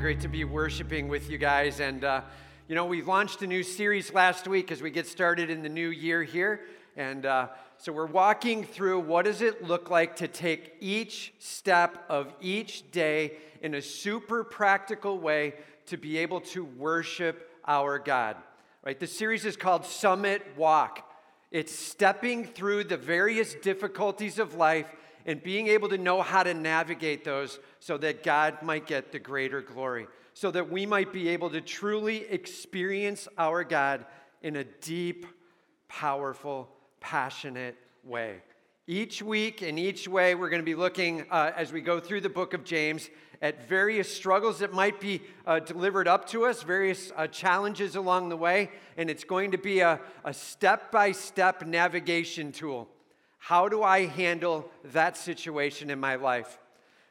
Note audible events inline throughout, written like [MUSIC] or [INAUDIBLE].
Great to be worshiping with you guys. And, uh, you know, we launched a new series last week as we get started in the new year here. And uh, so we're walking through what does it look like to take each step of each day in a super practical way to be able to worship our God. Right? The series is called Summit Walk. It's stepping through the various difficulties of life and being able to know how to navigate those so that God might get the greater glory, so that we might be able to truly experience our God in a deep, powerful, passionate way. Each week and each way, we're going to be looking uh, as we go through the book of James at various struggles that might be uh, delivered up to us, various uh, challenges along the way, and it's going to be a step by step navigation tool how do I handle that situation in my life?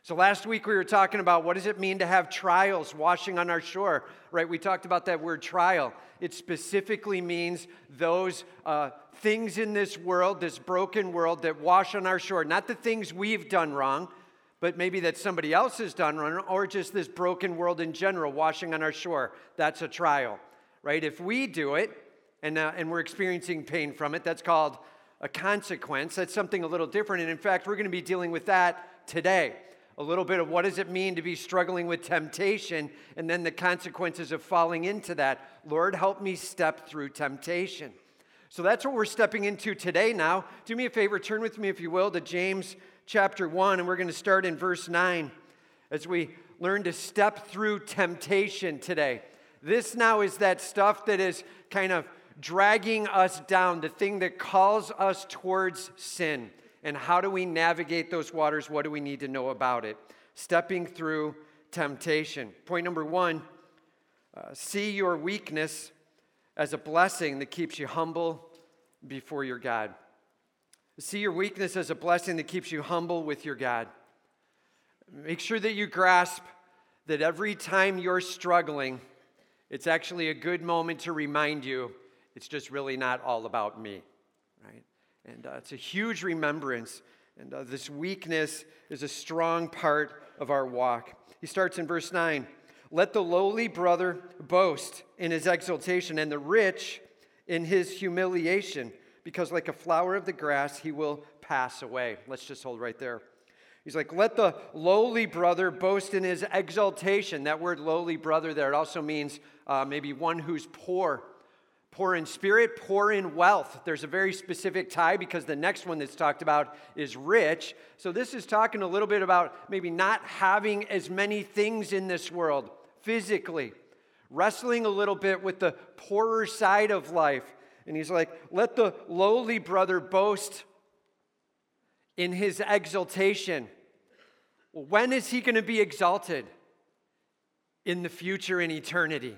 So last week we were talking about what does it mean to have trials washing on our shore, right? We talked about that word trial. It specifically means those uh, things in this world, this broken world that wash on our shore, not the things we've done wrong, but maybe that somebody else has done wrong, or just this broken world in general washing on our shore. That's a trial, right? If we do it and, uh, and we're experiencing pain from it, that's called a consequence. That's something a little different. And in fact, we're going to be dealing with that today. A little bit of what does it mean to be struggling with temptation and then the consequences of falling into that. Lord, help me step through temptation. So that's what we're stepping into today now. Do me a favor, turn with me, if you will, to James chapter 1, and we're going to start in verse 9 as we learn to step through temptation today. This now is that stuff that is kind of dragging us down, the thing that calls us towards sin. And how do we navigate those waters? What do we need to know about it? Stepping through temptation. Point number one uh, see your weakness as a blessing that keeps you humble before your God. See your weakness as a blessing that keeps you humble with your God. Make sure that you grasp that every time you're struggling, it's actually a good moment to remind you it's just really not all about me, right? And uh, it's a huge remembrance. And uh, this weakness is a strong part of our walk. He starts in verse 9 Let the lowly brother boast in his exaltation, and the rich in his humiliation, because like a flower of the grass, he will pass away. Let's just hold right there. He's like, let the lowly brother boast in his exaltation. That word lowly brother there, it also means uh, maybe one who's poor Poor in spirit, poor in wealth. There's a very specific tie because the next one that's talked about is rich. So, this is talking a little bit about maybe not having as many things in this world physically, wrestling a little bit with the poorer side of life. And he's like, let the lowly brother boast in his exaltation. When is he going to be exalted? In the future, in eternity.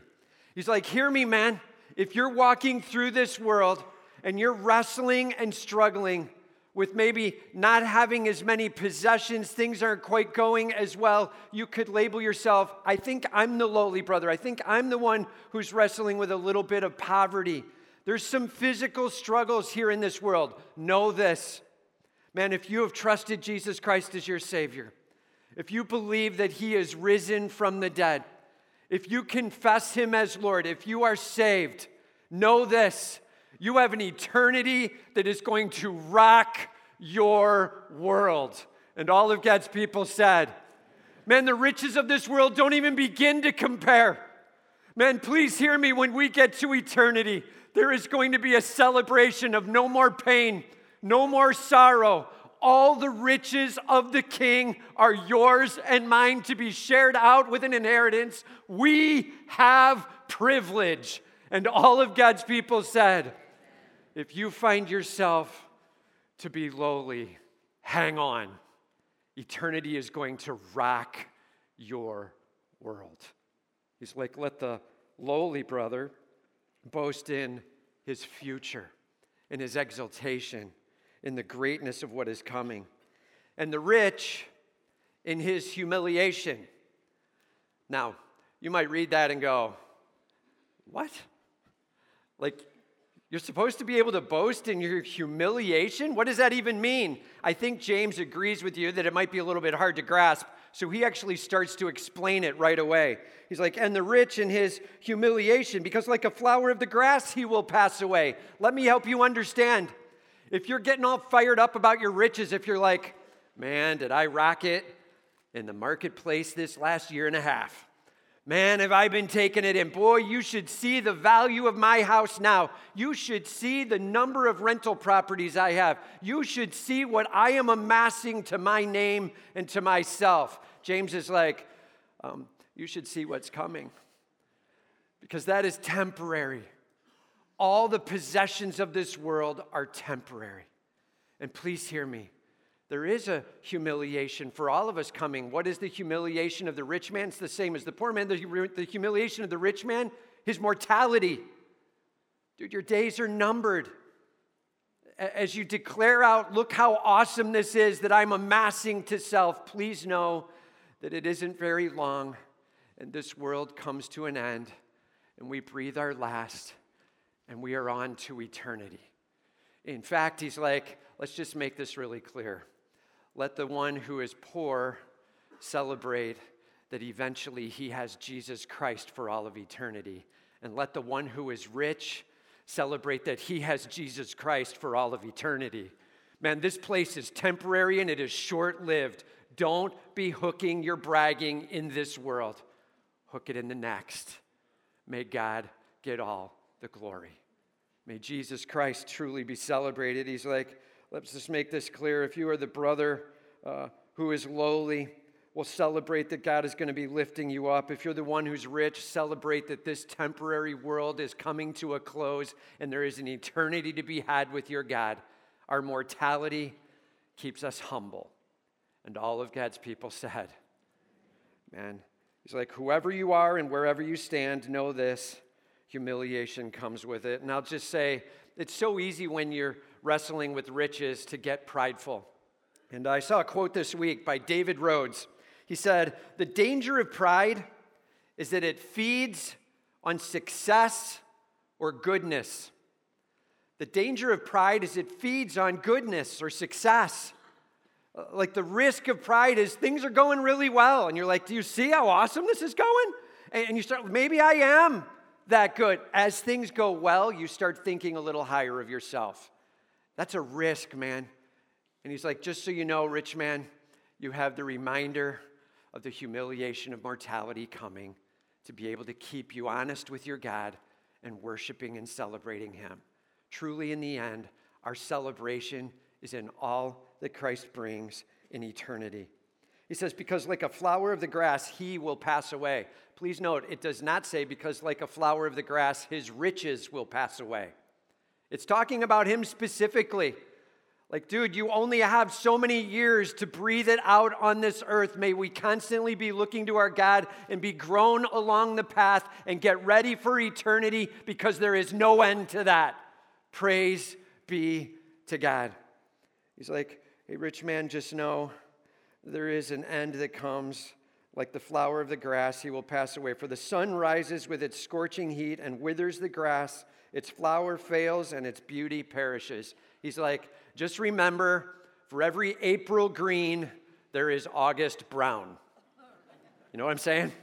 He's like, hear me, man if you're walking through this world and you're wrestling and struggling with maybe not having as many possessions, things aren't quite going as well, you could label yourself, I think I'm the lowly brother. I think I'm the one who's wrestling with a little bit of poverty. There's some physical struggles here in this world. Know this. Man, if you have trusted Jesus Christ as your Savior, if you believe that He is risen from the dead, if you confess Him as Lord, if you are saved, know this you have an eternity that is going to rock your world. And all of God's people said, Man, the riches of this world don't even begin to compare. Man, please hear me when we get to eternity. There is going to be a celebration of no more pain, no more sorrow, all the riches of the king are yours and mine to be shared out with an inheritance. We have privilege. And all of God's people said, if you find yourself to be lowly, hang on. Eternity is going to rock your world. He's like, let the lowly brother boast in his future, in his exaltation in the greatness of what is coming, and the rich in his humiliation. Now, you might read that and go, What? Like, You're supposed to be able to boast in your humiliation? What does that even mean? I think James agrees with you that it might be a little bit hard to grasp, so he actually starts to explain it right away. He's like, and the rich in his humiliation, because like a flower of the grass, he will pass away. Let me help you understand. If you're getting all fired up about your riches, if you're like, man, did I rock it in the marketplace this last year and a half? Man, have I been taking it in? Boy, you should see the value of my house now. You should see the number of rental properties I have. You should see what I am amassing to my name and to myself. James is like, um, you should see what's coming because that is temporary. All the possessions of this world are temporary. And please hear me. There is a humiliation for all of us coming. What is the humiliation of the rich man? It's the same as the poor man. The, humiliation of the rich man, his mortality. Dude, your days are numbered. As you declare out, look how awesome this is that I'm amassing to self, please know that it isn't very long and this world comes to an end and we breathe our last and we are on to eternity. In fact, he's like, let's just make this really clear. Let the one who is poor celebrate that eventually he has Jesus Christ for all of eternity. And let the one who is rich celebrate that he has Jesus Christ for all of eternity. Man, this place is temporary and it is short lived. Don't be hooking your bragging in this world, hook it in the next. May God get all the glory. May Jesus Christ truly be celebrated. He's like, Let's just make this clear. If you are the brother uh, who is lowly, we'll celebrate that God is going to be lifting you up. If you're the one who's rich, celebrate that this temporary world is coming to a close and there is an eternity to be had with your God. Our mortality keeps us humble. And all of God's people said, Man, he's like, whoever you are and wherever you stand, know this humiliation comes with it. And I'll just say, it's so easy when you're wrestling with riches to get prideful. And I saw a quote this week by David Rhodes. He said, The danger of pride is that it feeds on success or goodness. The danger of pride is it feeds on goodness or success. Like the risk of pride is things are going really well, and you're like, Do you see how awesome this is going? And you start, maybe I am that good. As things go well, you start thinking a little higher of yourself. That's a risk, man. And he's like, just so you know, rich man, you have the reminder of the humiliation of mortality coming to be able to keep you honest with your God and worshiping and celebrating Him. Truly, in the end, our celebration is in all that Christ brings in eternity. He says, because like a flower of the grass, he will pass away. Please note, it does not say, because like a flower of the grass, his riches will pass away. It's talking about him specifically. Like, dude, you only have so many years to breathe it out on this earth. May we constantly be looking to our God and be grown along the path and get ready for eternity because there is no end to that. Praise be to God. He's like, hey, rich man, just know there is an end that comes. Like the flower of the grass, he will pass away. For the sun rises with its scorching heat and withers the grass its flower fails and its beauty perishes. He's like, just remember for every April green, there is August brown. You know what I'm saying?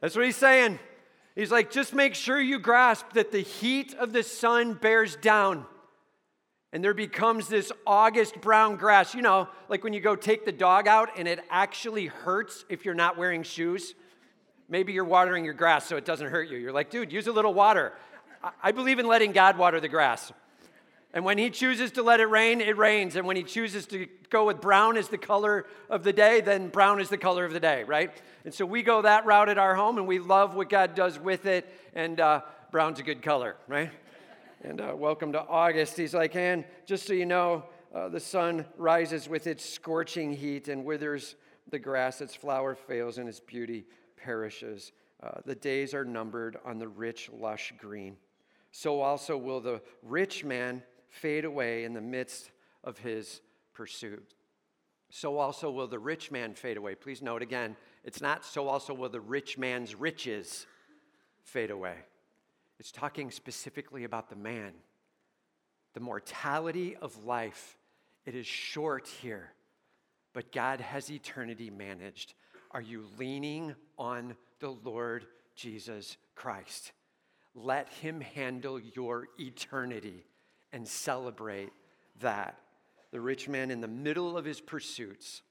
That's what he's saying. He's like, just make sure you grasp that the heat of the sun bears down and there becomes this August brown grass. You know, like when you go take the dog out and it actually hurts if you're not wearing shoes. Maybe you're watering your grass so it doesn't hurt you. You're like, dude, use a little water. I believe in letting God water the grass. And when He chooses to let it rain, it rains. And when He chooses to go with brown as the color of the day, then brown is the color of the day, right? And so we go that route at our home and we love what God does with it. And uh, brown's a good color, right? And uh, welcome to August. He's like, and just so you know, uh, the sun rises with its scorching heat and withers the grass, its flower fails, and its beauty perishes. Uh, the days are numbered on the rich, lush green so also will the rich man fade away in the midst of his pursuit. So also will the rich man fade away. Please note again, it's not so also will the rich man's riches fade away. It's talking specifically about the man. the mortality of life. It is short here, but God has eternity managed. Are you leaning on the Lord Jesus Christ? Let Him handle your eternity and celebrate that. The rich man, in the middle of his pursuits,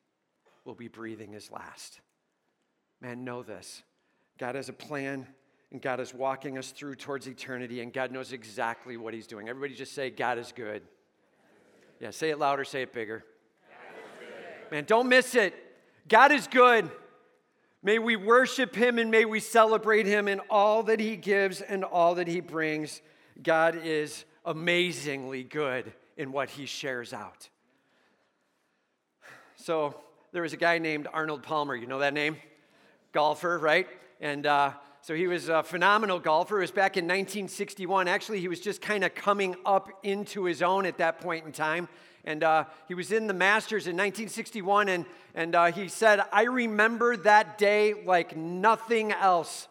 will be breathing his last. Man, know this God has a plan and God is walking us through towards eternity, and God knows exactly what He's doing. Everybody just say, God is good. Yeah, say it louder, say it bigger. Man, don't miss it. God is good. May we worship Him and may we celebrate Him in all that He gives and all that He brings. God is amazingly good in what He shares out. So, there was a guy named Arnold Palmer. You know that name? Golfer, right? And uh, so he was a phenomenal golfer. It was back in 1961. Actually, he was just kind of coming up into his own at that point in time. And uh, he was in the Masters in 1961, and, and uh, he said, I remember that day like nothing else.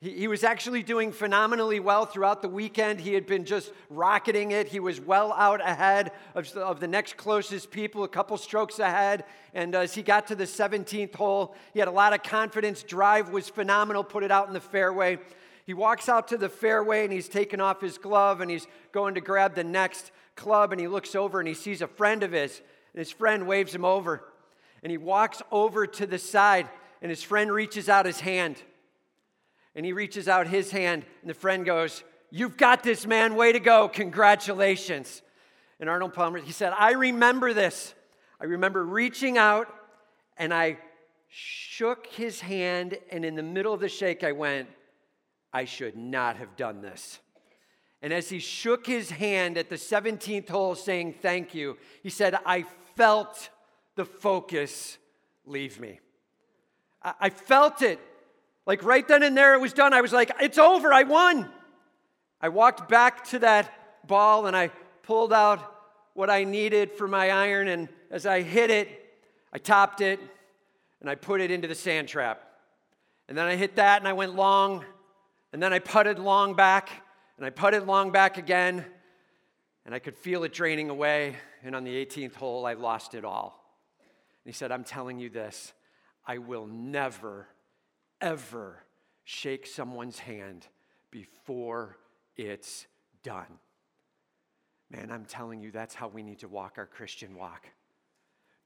He, he was actually doing phenomenally well throughout the weekend. He had been just rocketing it. He was well out ahead of, of the next closest people, a couple strokes ahead. And as he got to the 17th hole, he had a lot of confidence. Drive was phenomenal, put it out in the fairway. He walks out to the fairway and he's taken off his glove and he's going to grab the next club and he looks over and he sees a friend of his and his friend waves him over. And he walks over to the side and his friend reaches out his hand and he reaches out his hand, and the friend goes, You've got this, man. Way to go. Congratulations. And Arnold Palmer, he said, I remember this. I remember reaching out and I shook his hand, and in the middle of the shake, I went, I should not have done this. And as he shook his hand at the 17th hole saying thank you, he said, I felt the focus leave me. I felt it. Like right then and there, it was done. I was like, it's over. I won. I walked back to that ball and I pulled out what I needed for my iron. And as I hit it, I topped it and I put it into the sand trap. And then I hit that and I went long. And then I putted long back and I putted long back again. And I could feel it draining away. And on the 18th hole, I lost it all. And he said, I'm telling you this I will never ever shake someone's hand before it's done. Man, I'm telling you, that's how we need to walk our Christian walk.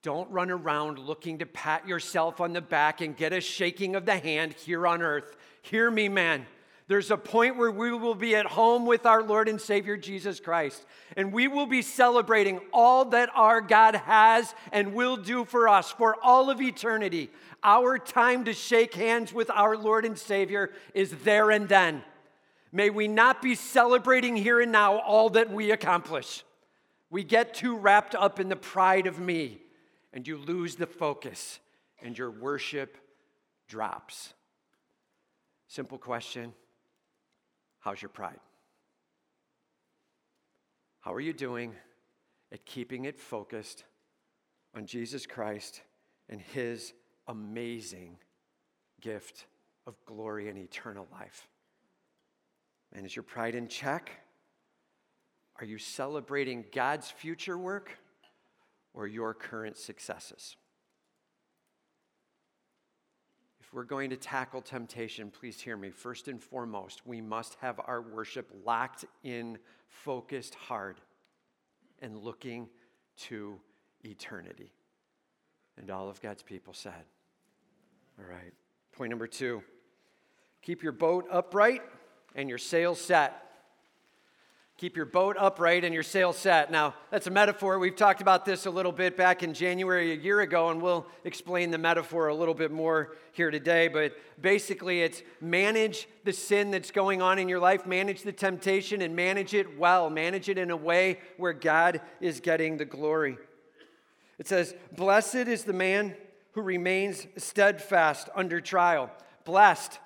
Don't run around looking to pat yourself on the back and get a shaking of the hand here on earth. Hear me, man. There's a point where we will be at home with our Lord and Savior Jesus Christ, and we will be celebrating all that our God has and will do for us for all of eternity. Our time to shake hands with our Lord and Savior is there and then. May we not be celebrating here and now all that we accomplish. We get too wrapped up in the pride of me, and you lose the focus, and your worship drops. Simple question How's your pride? How are you doing at keeping it focused on Jesus Christ and His amazing gift of glory and eternal life? And is your pride in check? Are you celebrating God's future work or your current successes? We're going to tackle temptation, please hear me. First and foremost, we must have our worship locked in, focused hard, and looking to eternity. And all of God's people said, All right. Point number two keep your boat upright and your sails set. Keep your boat upright and your sail set. Now, that's a metaphor. We've talked about this a little bit back in January a year ago, and we'll explain the metaphor a little bit more here today. But basically, it's manage the sin that's going on in your life, manage the temptation, and manage it well. Manage it in a way where God is getting the glory. It says, Blessed is the man who remains steadfast under trial. Blessed.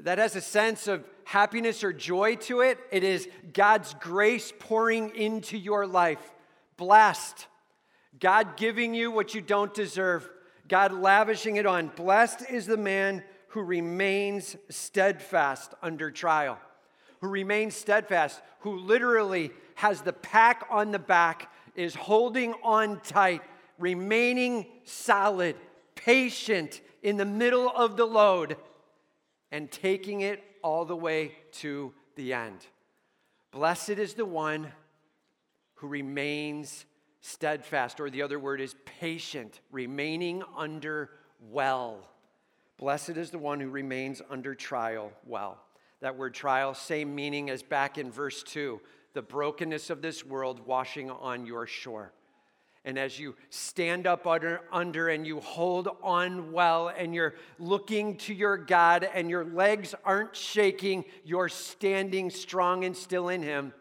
That has a sense of happiness or joy to it. It is God's grace pouring into your life. Blessed. God giving you what you don't deserve. God lavishing it on. Blessed is the man who remains steadfast under trial, who remains steadfast, who literally has the pack on the back, is holding on tight, remaining solid, patient in the middle of the load, and taking it all the way to the end. Blessed is the one who remains steadfast, or the other word is patient, remaining under well. Blessed is the one who remains under trial well. That word trial, same meaning as back in verse 2 the brokenness of this world washing on your shore. And as you stand up under, under and you hold on well and you're looking to your God and your legs aren't shaking, you're standing strong and still in Him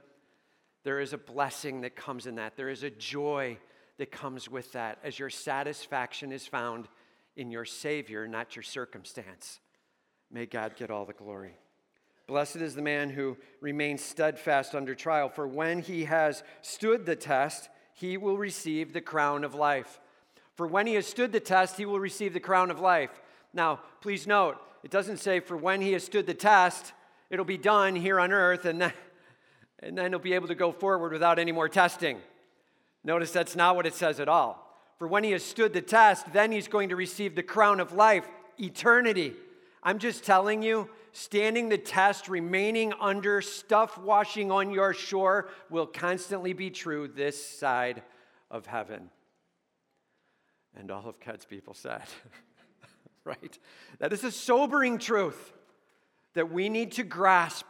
there is a blessing that comes in that. There is a joy that comes with that as your satisfaction is found in your Savior, not your circumstance. May God get all the glory. Blessed is the man who remains steadfast under trial, for when he has stood the test, he will receive the crown of life. For when he has stood the test, he will receive the crown of life. Now, please note, it doesn't say for when he has stood the test, it'll be done here on earth, and then [LAUGHS] and then he'll be able to go forward without any more testing. Notice that's not what it says at all. For when he has stood the test, then he's going to receive the crown of life, eternity. I'm just telling you, standing the test, remaining under, stuff washing on your shore will constantly be true this side of heaven. And all of God's people said, [LAUGHS] right? That is a sobering truth that we need to grasp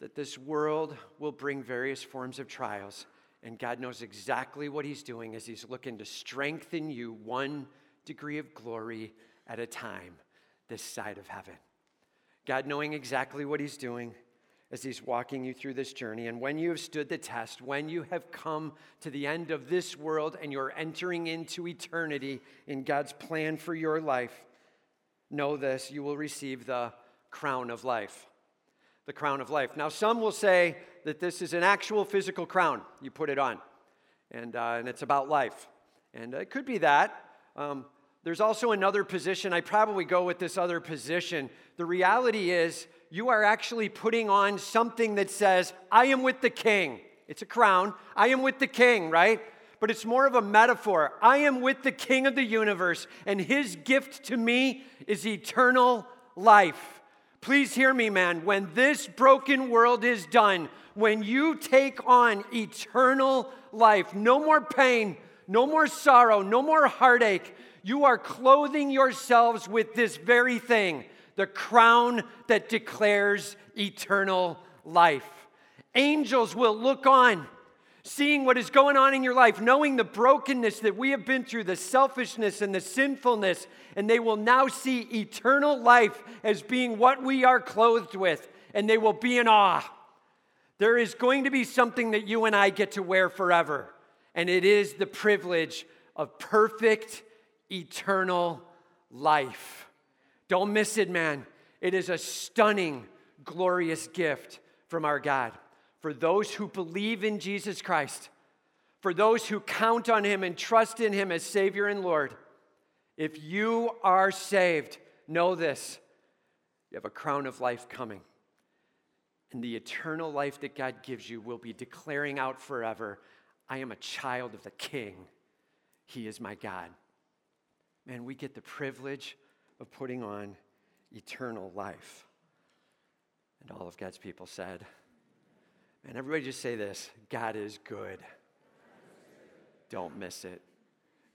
that this world will bring various forms of trials, and God knows exactly what He's doing as He's looking to strengthen you one degree of glory at a time this side of heaven. God knowing exactly what He's doing as He's walking you through this journey. And when you have stood the test, when you have come to the end of this world and you're entering into eternity in God's plan for your life, know this you will receive the crown of life the crown of life. Now, some will say that this is an actual physical crown. You put it on, and, uh, and it's about life. And it could be that. Um, there's also another position. I probably go with this other position. The reality is, you are actually putting on something that says, I am with the king. It's a crown. I am with the king, right? But it's more of a metaphor. I am with the king of the universe, and his gift to me is eternal life. Please hear me, man. When this broken world is done, when you take on eternal life, no more pain, no more sorrow, no more heartache, you are clothing yourselves with this very thing the crown that declares eternal life. Angels will look on seeing what is going on in your life, knowing the brokenness that we have been through, the selfishness and the sinfulness, and they will now see eternal life as being what we are clothed with, and they will be in awe. There is going to be something that you and I get to wear forever, and it is the privilege of perfect eternal life. Don't miss it, man. It is a stunning, glorious gift from our God for those who believe in Jesus Christ, for those who count on Him and trust in Him as Savior and Lord. If you are saved, know this you have a crown of life coming. And the eternal life that God gives you will be declaring out forever I am a child of the King. He is my God. Man, we get the privilege of putting on eternal life. And all of God's people said, and everybody just say this God is good. Don't miss it.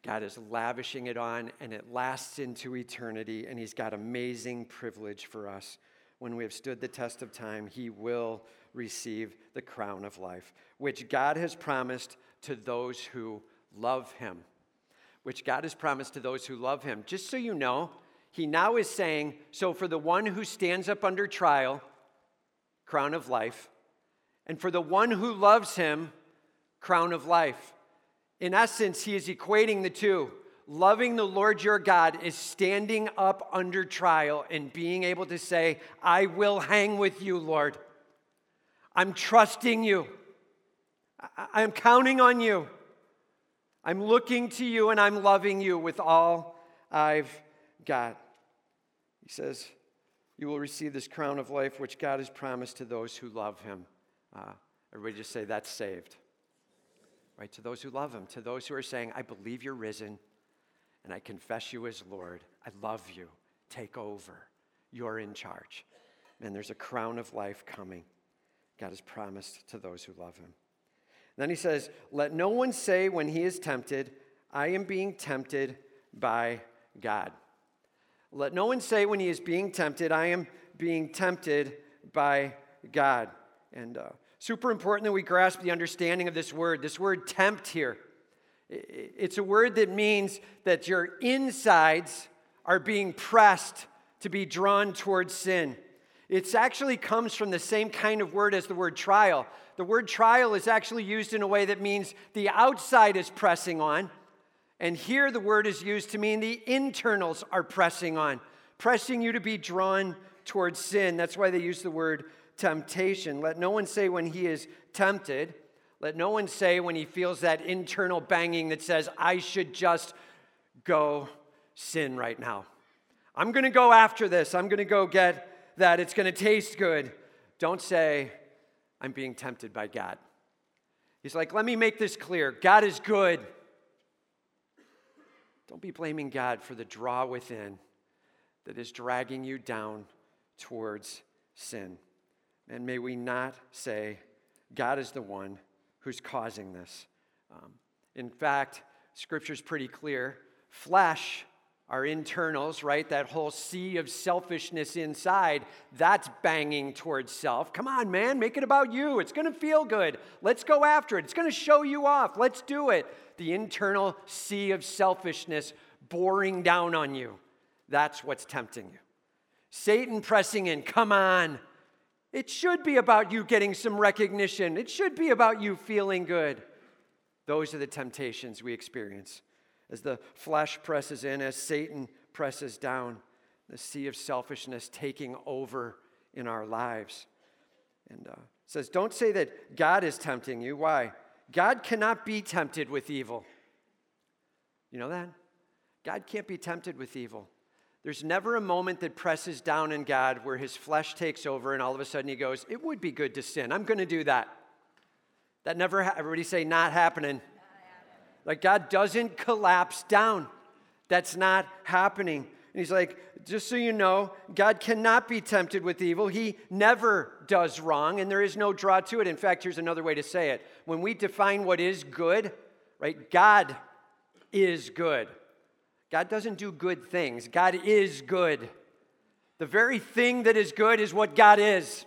God is lavishing it on, and it lasts into eternity, and He's got amazing privilege for us. When we have stood the test of time, He will receive the crown of life, which God has promised to those who love Him. Which God has promised to those who love Him. Just so you know, He now is saying, so for the one who stands up under trial, crown of life, and for the one who loves him, crown of life. In essence, he is equating the two. Loving the Lord your God is standing up under trial and being able to say, I will hang with you, Lord. I'm trusting you. I'm counting on you. I'm looking to you and I'm loving you with all I've got. He says, You will receive this crown of life which God has promised to those who love him. Uh, Everybody just say, That's saved. Right? To those who love him, to those who are saying, I believe you're risen and I confess you as Lord. I love you. Take over. You're in charge. And there's a crown of life coming. God has promised to those who love him. Then he says, Let no one say when he is tempted, I am being tempted by God. Let no one say when he is being tempted, I am being tempted by God. And uh, super important that we grasp the understanding of this word. This word tempt here. It's a word that means that your insides are being pressed to be drawn towards sin. It actually comes from the same kind of word as the word trial. The word trial is actually used in a way that means the outside is pressing on, and here the word is used to mean the internals are pressing on, pressing you to be drawn towards sin. That's why they use the word temptation. Let no one say when he is tempted, let no one say when he feels that internal banging that says, I should just go sin right now. I'm going to go after this. I'm going to go get that. It's going to taste good. Don't say, I'm being tempted by God. He's like, let me make this clear God is good. Don't be blaming God for the draw within that is dragging you down towards sin. And may we not say, God is the one who's causing this. Um, in fact, Scripture's pretty clear. Flesh, our internals, right? That whole sea of selfishness inside, that's banging towards self. Come on, man, make it about you. It's gonna feel good. Let's go after it. It's gonna show you off. Let's do it the internal sea of selfishness boring down on you. That's what's tempting you. Satan pressing in, come on. It should be about you getting some recognition, it should be about you feeling good. Those are the temptations we experience as the flesh presses in, as Satan presses down, the sea of selfishness taking over in our lives. And uh, says, Don't say that God is tempting you. Why? God cannot be tempted with evil. You know that? God can't be tempted with evil. There's never a moment that presses down in God where his flesh takes over and all of a sudden he goes, It would be good to sin. I'm going to do that. That never, ha- everybody say, not happening. Like God doesn't collapse down. That's not happening. And he's like, just so you know, God cannot be tempted with evil. He never does wrong, and there is no draw to it. In fact, here's another way to say it. When we define what is good, right, God is good. God doesn't do good things, God is good. The very thing that is good is what God is.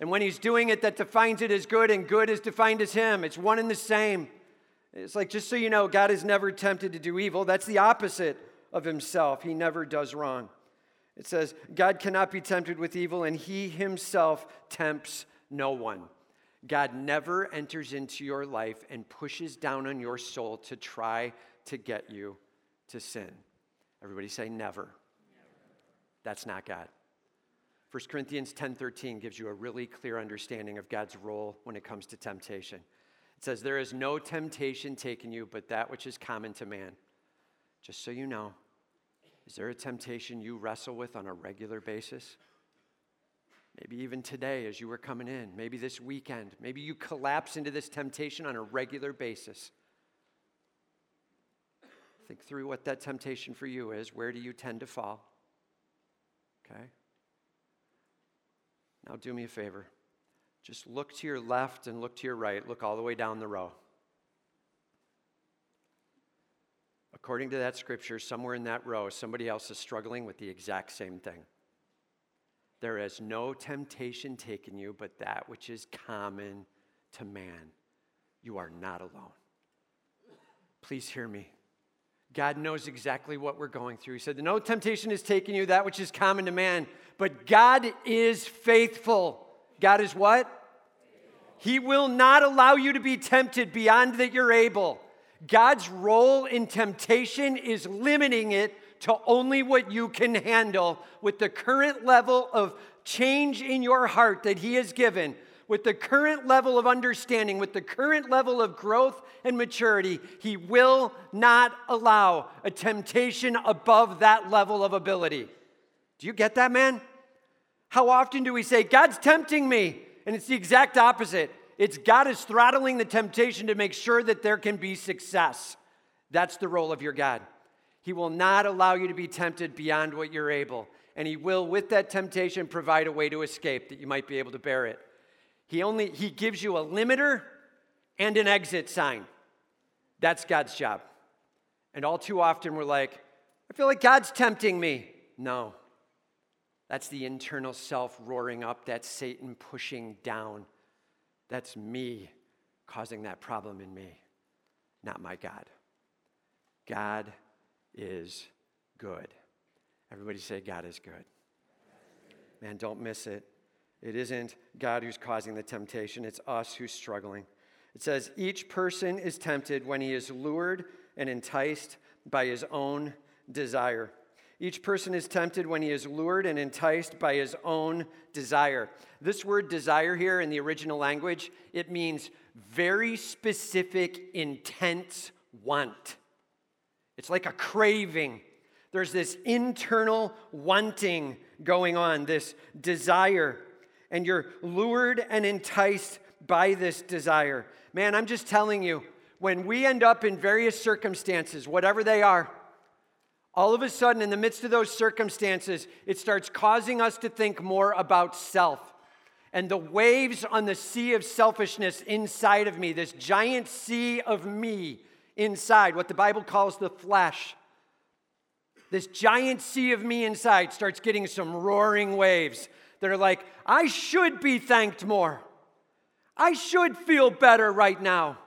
And when He's doing it, that defines it as good, and good is defined as Him. It's one and the same. It's like, just so you know, God is never tempted to do evil. That's the opposite of himself. He never does wrong. It says, God cannot be tempted with evil, and he himself tempts no one. God never enters into your life and pushes down on your soul to try to get you to sin. Everybody say never. That's not God. 1 Corinthians 10:13 gives you a really clear understanding of God's role when it comes to temptation. It says there is no temptation taken you but that which is common to man. Just so you know, is there a temptation you wrestle with on a regular basis? Maybe even today as you were coming in, maybe this weekend, maybe you collapse into this temptation on a regular basis. Think through what that temptation for you is. Where do you tend to fall? Okay? Now, do me a favor. Just look to your left and look to your right. Look all the way down the row. According to that scripture, somewhere in that row, somebody else is struggling with the exact same thing. There is no temptation taken you but that which is common to man. You are not alone. Please hear me. God knows exactly what we're going through. He said, No temptation is taken you, that which is common to man, but God is faithful. God is what? He will not allow you to be tempted beyond that you're able. God's role in temptation is limiting it to only what you can handle with the current level of change in your heart that He has given, with the current level of understanding, with the current level of growth and maturity. He will not allow a temptation above that level of ability. Do you get that, man? How often do we say, God's tempting me? And it's the exact opposite. It's God is throttling the temptation to make sure that there can be success. That's the role of your God. He will not allow you to be tempted beyond what you're able. And He will, with that temptation, provide a way to escape that you might be able to bear it. He only He gives you a limiter and an exit sign. That's God's job. And all too often we're like, I feel like God's tempting me. No. That's the internal self roaring up. That's Satan pushing down. That's me causing that problem in me, not my God. God is good. Everybody say, God is good. Man, don't miss it. It isn't God who's causing the temptation, it's us who's struggling. It says, each person is tempted when he is lured and enticed by his own desire. Each person is tempted when he is lured and enticed by his own desire. This word desire here in the original language, it means very specific, intense want. It's like a craving. There's this internal wanting going on, this desire, and you're lured and enticed by this desire. Man, I'm just telling you, when we end up in various circumstances, whatever they are, all of a sudden, in the midst of those circumstances, it starts causing us to think more about self. And the waves on the sea of selfishness inside of me, this giant sea of me inside, what the Bible calls the flesh, this giant sea of me inside starts getting some roaring waves that are like, I should be thanked more. I should feel better right now.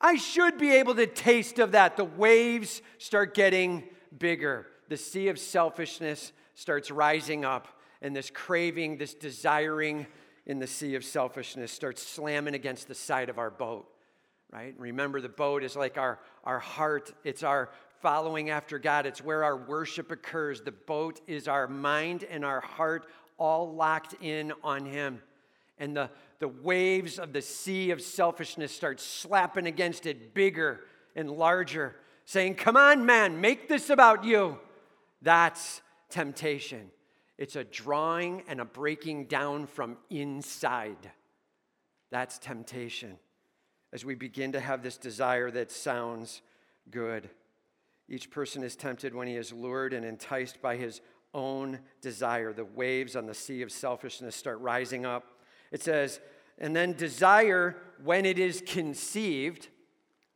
I should be able to taste of that. The waves start getting bigger. The sea of selfishness starts rising up, and this craving, this desiring in the sea of selfishness starts slamming against the side of our boat, right? Remember, the boat is like our, our heart, it's our following after God, it's where our worship occurs. The boat is our mind and our heart all locked in on Him. And the, the waves of the sea of selfishness start slapping against it bigger and larger saying, Come on, man, make this about you. That's temptation. It's a drawing and a breaking down from inside. That's temptation. As we begin to have this desire that sounds good. Each person is tempted when he is lured and enticed by his own desire. The waves on the sea of selfishness start rising up. It says, and then desire, when it is conceived,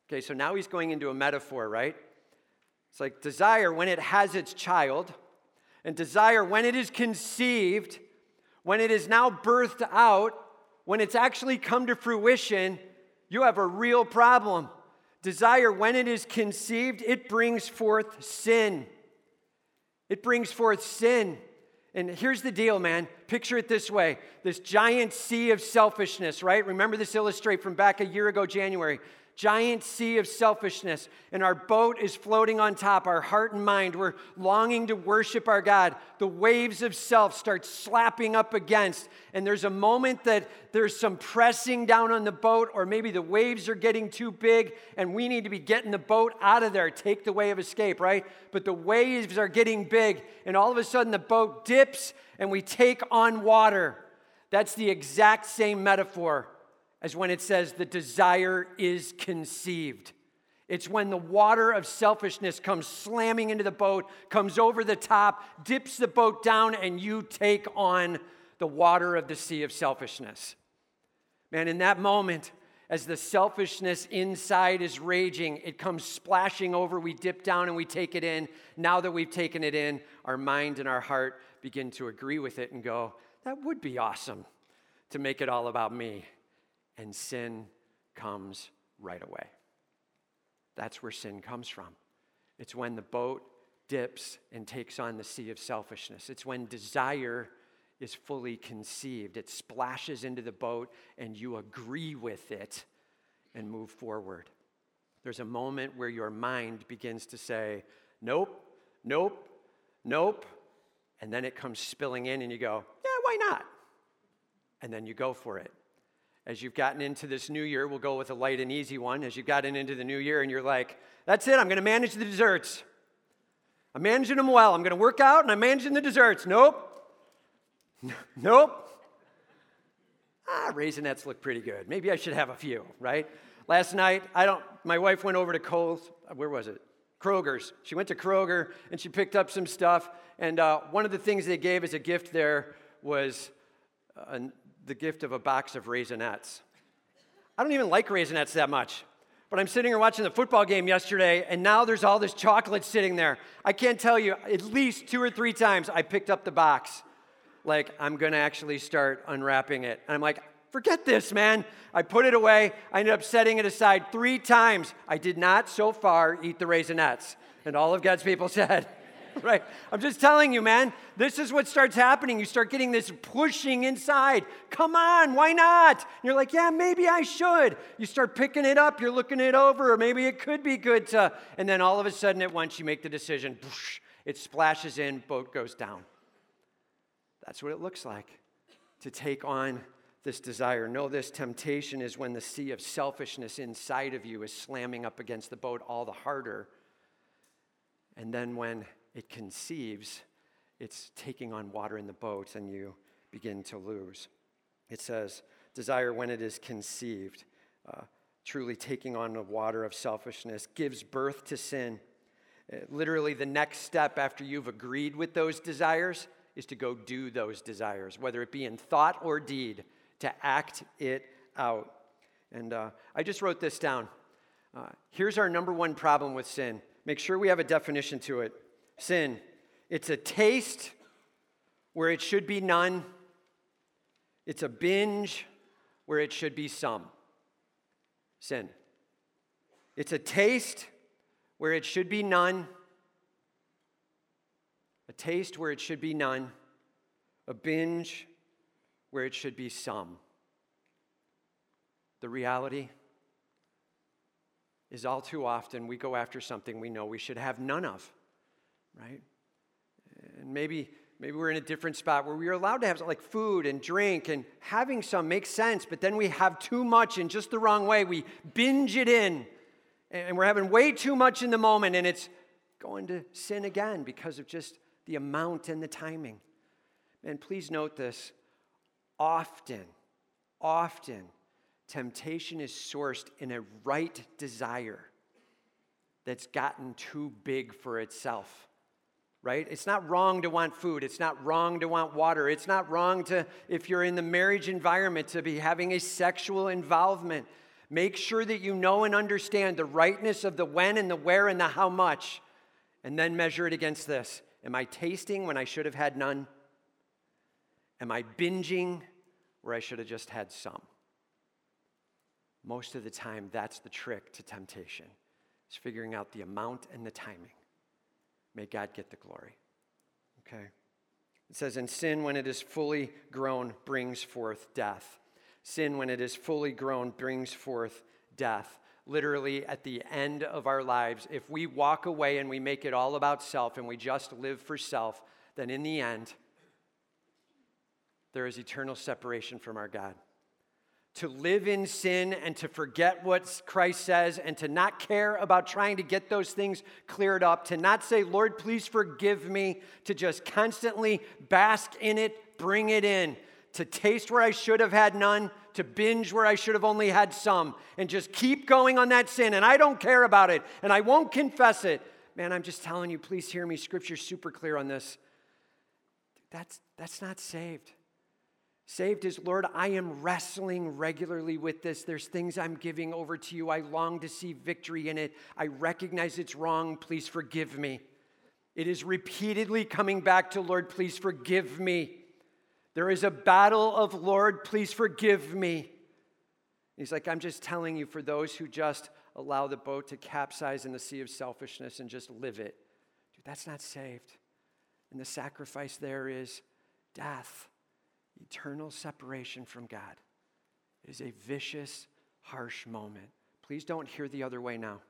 Okay, so now he's going into a metaphor, right? It's like desire when it has its child, and desire when it is conceived, when it is now birthed out, when it's actually come to fruition, you have a real problem. Desire, when it is conceived, it brings forth sin. It brings forth sin. And here's the deal, man. Picture it this way this giant sea of selfishness, right? Remember this illustrate from back a year ago, January giant sea of selfishness, and our boat is floating on top, our heart and mind. We're longing to worship our God. The waves of self start slapping up against, and there's a moment that there's some pressing down on the boat, or maybe the waves are getting too big, and we need to be getting the boat out of there, take the way of escape, right? But the waves are getting big, and all of a sudden the boat dips, and we take on water. That's the exact same metaphor as when it says the desire is conceived. It's when the water of selfishness comes slamming into the boat, comes over the top, dips the boat down, and you take on the water of the sea of selfishness. Man, in that moment, as the selfishness inside is raging, it comes splashing over. We dip down and we take it in. Now that we've taken it in, our mind and our heart begin to agree with it and go, that would be awesome to make it all about me and sin comes right away. That's where sin comes from. It's when the boat dips and takes on the sea of selfishness. It's when desire is fully conceived. It splashes into the boat and you agree with it and move forward. There's a moment where your mind begins to say, Nope, nope, nope. And then it comes spilling in and you go, Yeah, why not? And then you go for it as you've gotten into this new year, we'll go with a light and easy one. As you've gotten into the new year and you're like, that's it, I'm going to manage the desserts. I'm managing them well. I'm going to work out and I'm managing the desserts. Nope. [LAUGHS] nope. ah, Raisinets look pretty good. Maybe I should have a few, right? Last night, I don't, my wife went over to Kohl's, where was it? Kroger's. She went to Kroger and she picked up some stuff. And uh, one of the things they gave as a gift there was uh, the gift of a box of Raisinets. I don't even like Raisinets that much. But I'm sitting here watching the football game yesterday, and now there's all this chocolate sitting there. I can't tell you, at least two or three times I picked up the box. Like, I'm gonna actually start unwrapping it. And I'm like, forget this, man. I put it away. I ended up setting it aside three times. I did not so far eat the Raisinets. And all of God's people [LAUGHS] said, [LAUGHS] right? I'm just telling you, man, this is what starts happening. You start getting this pushing inside. Come on, why not? And you're like, yeah, maybe I should. You start picking it up, you're looking it over, or maybe it could be good to. And then all of a sudden, at once, you make the decision, it splashes in, boat goes down. That's what it looks like to take on this desire. Know this temptation is when the sea of selfishness inside of you is slamming up against the boat all the harder. And then when it conceives, it's taking on water in the boat, and you begin to lose. It says, desire when it is conceived, uh, truly taking on the water of selfishness, gives birth to sin. Uh, literally, the next step after you've agreed with those desires is to go do those desires, whether it be in thought or deed, to act it out. And uh, I just wrote this down. Uh, here's our number one problem with sin. Make sure we have a definition to it sin. It's a taste where it should be none, it's a binge where it should be some. Sin. It's a taste where it should be none, a taste where it should be none, a binge where it should be some. The reality is all too often we go after something we know we should have none of right? And maybe maybe we're in a different spot where we are allowed to have like food and drink and having some makes sense, but then we have too much in just the wrong way. We binge it in and we're having way too much in the moment and it's going to sin again because of just the amount and the timing. And please note this often, often, temptation is sourced in a right desire that's gotten too big for itself right? It's not wrong to want food. It's not wrong to want water. It's not wrong to, if you're in the marriage environment, to be having a sexual involvement. Make sure that you know and understand the rightness of the when and the where and the how much, and then measure it against this. Am I tasting when I should have had none? Am I binging where I should have just had some? Most of the time, that's the trick to temptation, is figuring out the amount and the timing. May God get the glory. Okay? It says, And sin, when it is fully grown, brings forth death. Sin, when it is fully grown, brings forth death. Literally, at the end of our lives, if we walk away and we make it all about self and we just live for self, then in the end, there is eternal separation from our God to live in sin and to forget what Christ says and to not care about trying to get those things cleared up, to not say, Lord, please forgive me, to just constantly bask in it, bring it in, to taste where I should have had none, to binge where I should have only had some, and just keep going on that sin. And I don't care about it and I won't confess it. Man, I'm just telling you, please hear me. Scripture's super clear on this. That's, that's not saved. Saved is, Lord, I am wrestling regularly with this. There's things I'm giving over to you. I long to see victory in it. I recognize it's wrong. Please forgive me. It is repeatedly coming back to, Lord, please forgive me. There is a battle of, Lord, please forgive me. He's like, I'm just telling you, for those who just allow the boat to capsize in the sea of selfishness and just live it, dude, that's not saved. And the sacrifice there is death eternal separation from God. It is a vicious, harsh moment. Please don't hear the other way now.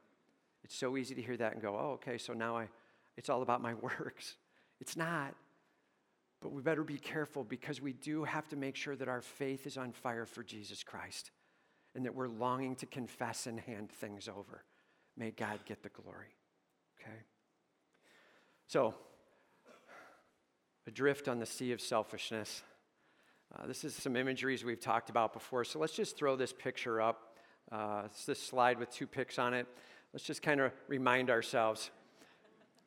It's so easy to hear that and go, oh, okay, so now I, it's all about my [LAUGHS] works. It's not. But we better be careful because we do have to make sure that our faith is on fire for Jesus Christ and that we're longing to confess and hand things over. May God get the glory. Okay? So, adrift on the sea of selfishness. Uh, this is some imageries we've talked about before, so let's just throw this picture up. Uh, it's this slide with two pics on it. Let's just kind of remind ourselves.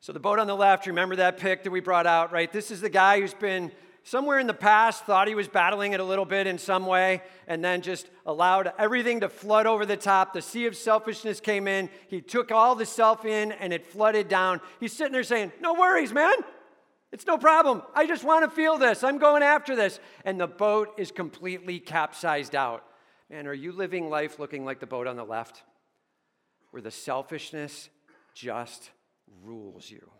So, the boat on the left, remember that pic that we brought out, right? This is the guy who's been somewhere in the past, thought he was battling it a little bit in some way, and then just allowed everything to flood over the top. The sea of selfishness came in. He took all the self in, and it flooded down. He's sitting there saying, No worries, man. It's no problem. I just want to feel this. I'm going after this. And the boat is completely capsized out. Man, are you living life looking like the boat on the left? Where the selfishness just rules you,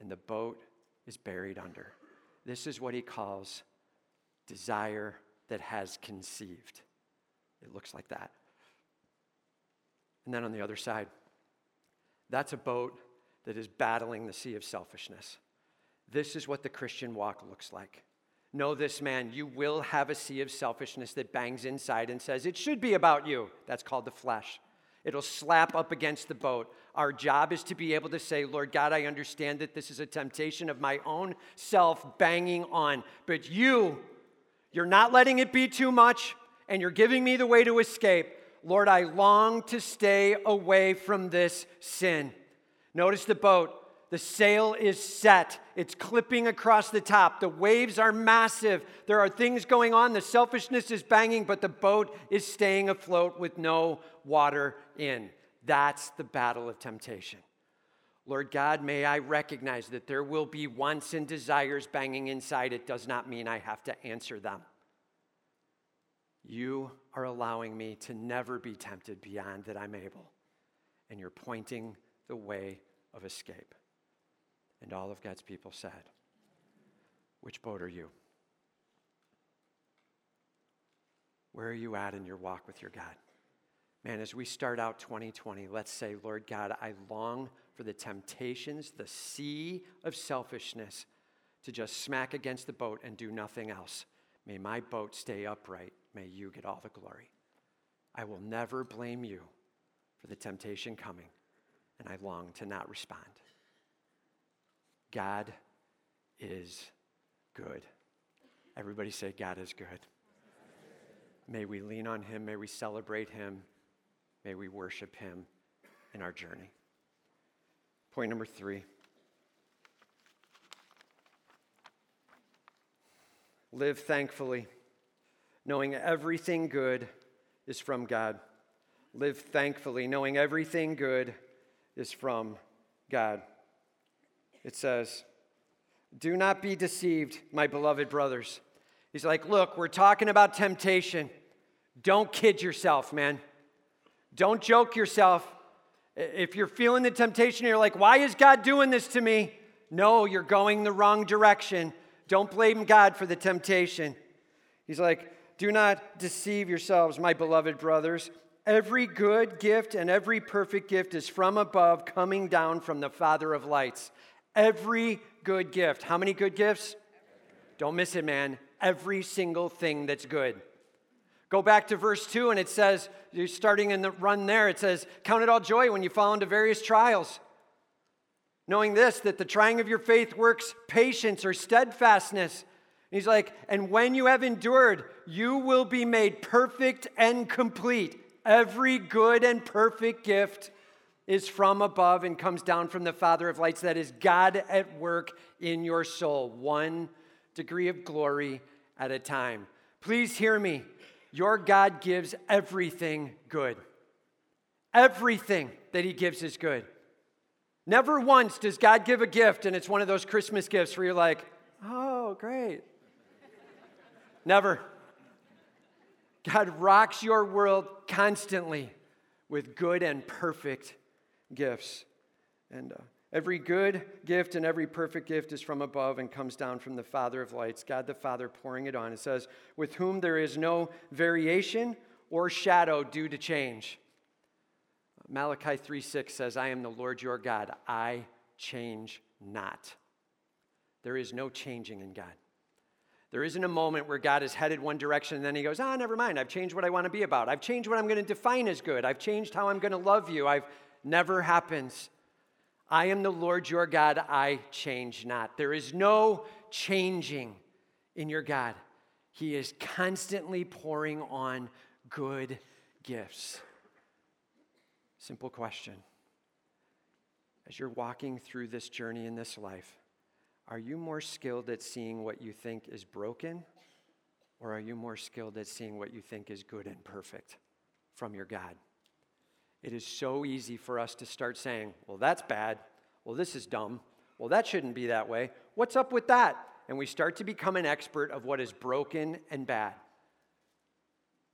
and the boat is buried under. This is what he calls desire that has conceived. It looks like that. And then on the other side, that's a boat that is battling the sea of selfishness. This is what the Christian walk looks like. Know this, man, you will have a sea of selfishness that bangs inside and says, It should be about you. That's called the flesh. It'll slap up against the boat. Our job is to be able to say, Lord God, I understand that this is a temptation of my own self banging on, but you, you're not letting it be too much, and you're giving me the way to escape. Lord, I long to stay away from this sin. Notice the boat. The sail is set. It's clipping across the top. The waves are massive. There are things going on. The selfishness is banging, but the boat is staying afloat with no water in. That's the battle of temptation. Lord God, may I recognize that there will be wants and desires banging inside. It does not mean I have to answer them. You are allowing me to never be tempted beyond that I'm able, and you're pointing the way of escape. And all of God's people said, Which boat are you? Where are you at in your walk with your God? Man, as we start out 2020, let's say, Lord God, I long for the temptations, the sea of selfishness to just smack against the boat and do nothing else. May my boat stay upright. May you get all the glory. I will never blame you for the temptation coming, and I long to not respond. God is good. Everybody say, God is good. May we lean on Him. May we celebrate Him. May we worship Him in our journey. Point number three live thankfully, knowing everything good is from God. Live thankfully, knowing everything good is from God it says, Do not be deceived, my beloved brothers. He's like, Look, we're talking about temptation. Don't kid yourself, man. Don't joke yourself. If you're feeling the temptation, you're like, Why is God doing this to me? No, you're going the wrong direction. Don't blame God for the temptation. He's like, Do not deceive yourselves, my beloved brothers. Every good gift and every perfect gift is from above, coming down from the Father of lights. Every good gift. How many good gifts? Don't miss it, man. Every single thing that's good. Go back to verse 2, and it says, you're starting in the run there, it says, Count it all joy when you fall into various trials. Knowing this, that the trying of your faith works patience or steadfastness. And he's like, And when you have endured, you will be made perfect and complete. Every good and perfect gift is from above and comes down from the Father of lights. That is God at work in your soul, one degree of glory at a time. Please hear me. Your God gives everything good. Everything that He gives is good. Never once does God give a gift and it's one of those Christmas gifts where you're like, oh, great. Never. God rocks your world constantly with good and perfect gifts. And uh, every good gift and every perfect gift is from above and comes down from the Father of lights, God the Father pouring it on. It says, with whom there is no variation or shadow due to change. Malachi 3 6 says, I am the Lord your God. I change not. There is no changing in God. There isn't a moment where God is headed one direction and then he goes, ah, never mind. I've changed what I want to be about. I've changed what I'm going to define as good. I've changed how I'm going to love you. I've never happens. I am the Lord your God, I change not. There is no changing in your God. He is constantly pouring on good gifts. Simple question. As you're walking through this journey in this life, are you more skilled at seeing what you think is broken, or are you more skilled at seeing what you think is good and perfect from your God? It is so easy for us to start saying, well, that's bad. Well, this is dumb. Well, that shouldn't be that way. What's up with that? And we start to become an expert of what is broken and bad.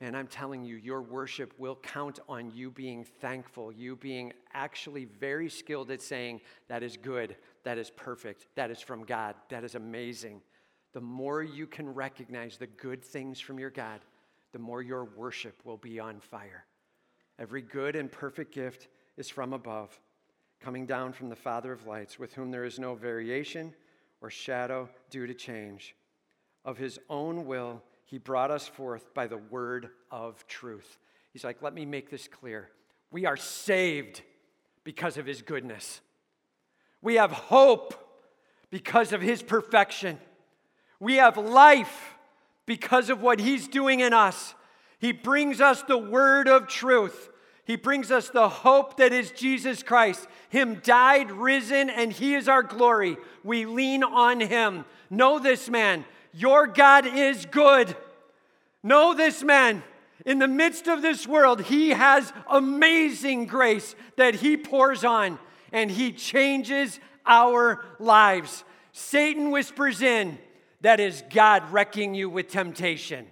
And I'm telling you, your worship will count on you being thankful, you being actually very skilled at saying, that is good, that is perfect, that is from God, that is amazing. The more you can recognize the good things from your God, the more your worship will be on fire. Every good and perfect gift is from above, coming down from the Father of lights, with whom there is no variation or shadow due to change. Of his own will, he brought us forth by the word of truth. He's like, let me make this clear. We are saved because of his goodness. We have hope because of his perfection. We have life because of what he's doing in us. He brings us the word of truth. He brings us the hope that is Jesus Christ. Him died, risen, and He is our glory. We lean on Him. Know this, man. Your God is good. Know this, man. In the midst of this world, He has amazing grace that He pours on, and He changes our lives. Satan whispers in, that is God wrecking you with temptation.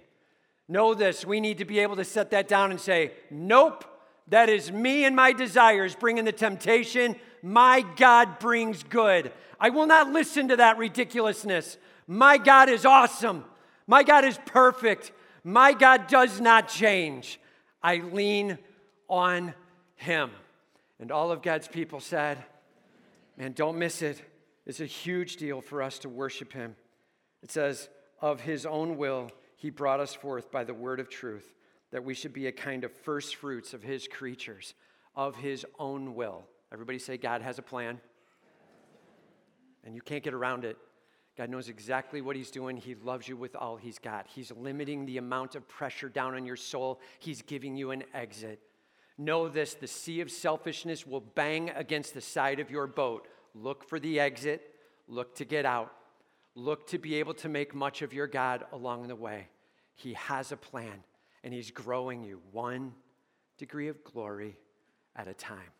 Know this, we need to be able to set that down and say, Nope, that is me and my desires bringing the temptation. My God brings good. I will not listen to that ridiculousness. My God is awesome. My God is perfect. My God does not change. I lean on Him. And all of God's people said, Man, don't miss it. It's a huge deal for us to worship Him. It says, Of His own will, He brought us forth by the word of truth that we should be a kind of first fruits of his creatures, of his own will. Everybody say, God has a plan. And you can't get around it. God knows exactly what He's doing. He loves you with all He's got. He's limiting the amount of pressure down on your soul. He's giving you an exit. Know this the sea of selfishness will bang against the side of your boat. Look for the exit, look to get out, look to be able to make much of your God along the way. He has a plan and He's growing you one degree of glory at a time.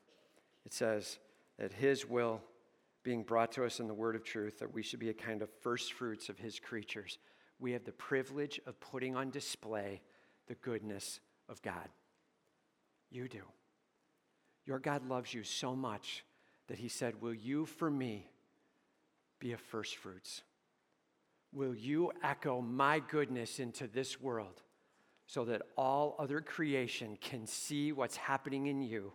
It says that His will being brought to us in the word of truth, that we should be a kind of first fruits of His creatures. We have the privilege of putting on display the goodness of God. You do. Your God loves you so much that He said, Will you for me be a first fruits? Will you echo my goodness into this world? so that all other creation can see what's happening in you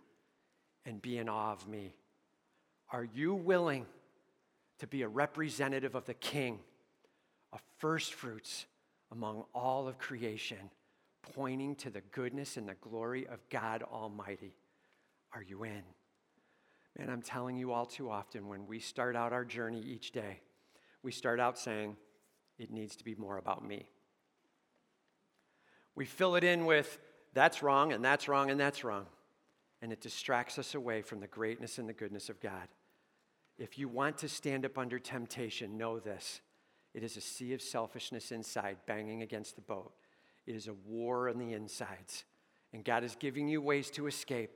and be in awe of me. Are you willing to be a representative of the King, a first fruits among all of creation, pointing to the goodness and the glory of God Almighty? Are you in? Man, I'm telling you all too often when we start out our journey each day, we start out saying, it needs to be more about me. We fill it in with that's wrong and that's wrong and that's wrong. And it distracts us away from the greatness and the goodness of God. If you want to stand up under temptation, know this it is a sea of selfishness inside banging against the boat. It is a war on the insides. And God is giving you ways to escape.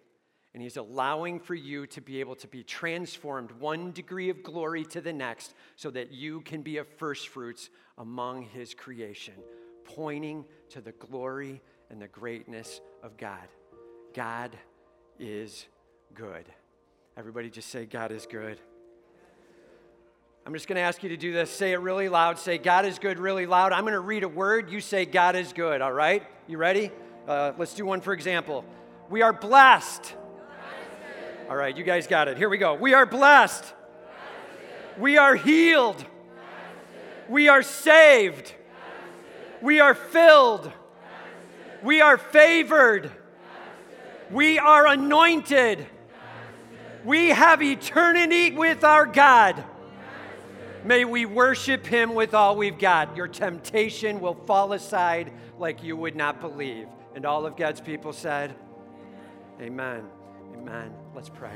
And He's allowing for you to be able to be transformed one degree of glory to the next so that you can be a first fruits among His creation pointing to the glory and the greatness of God. God is good. Everybody just say, God is good. I'm just going to ask you to do this. Say it really loud. Say, God is good, really loud. I'm going to read a word. You say, God is good, all right? You ready? Uh, let's do one for example. We are blessed. All right, you guys got it. Here we go. We are blessed. We are healed. We are saved. We are filled. We are favored. We are anointed. We have eternity with our God. May we worship him with all we've got. Your temptation will fall aside like you would not believe. And all of God's people said, Amen. Amen. Let's pray.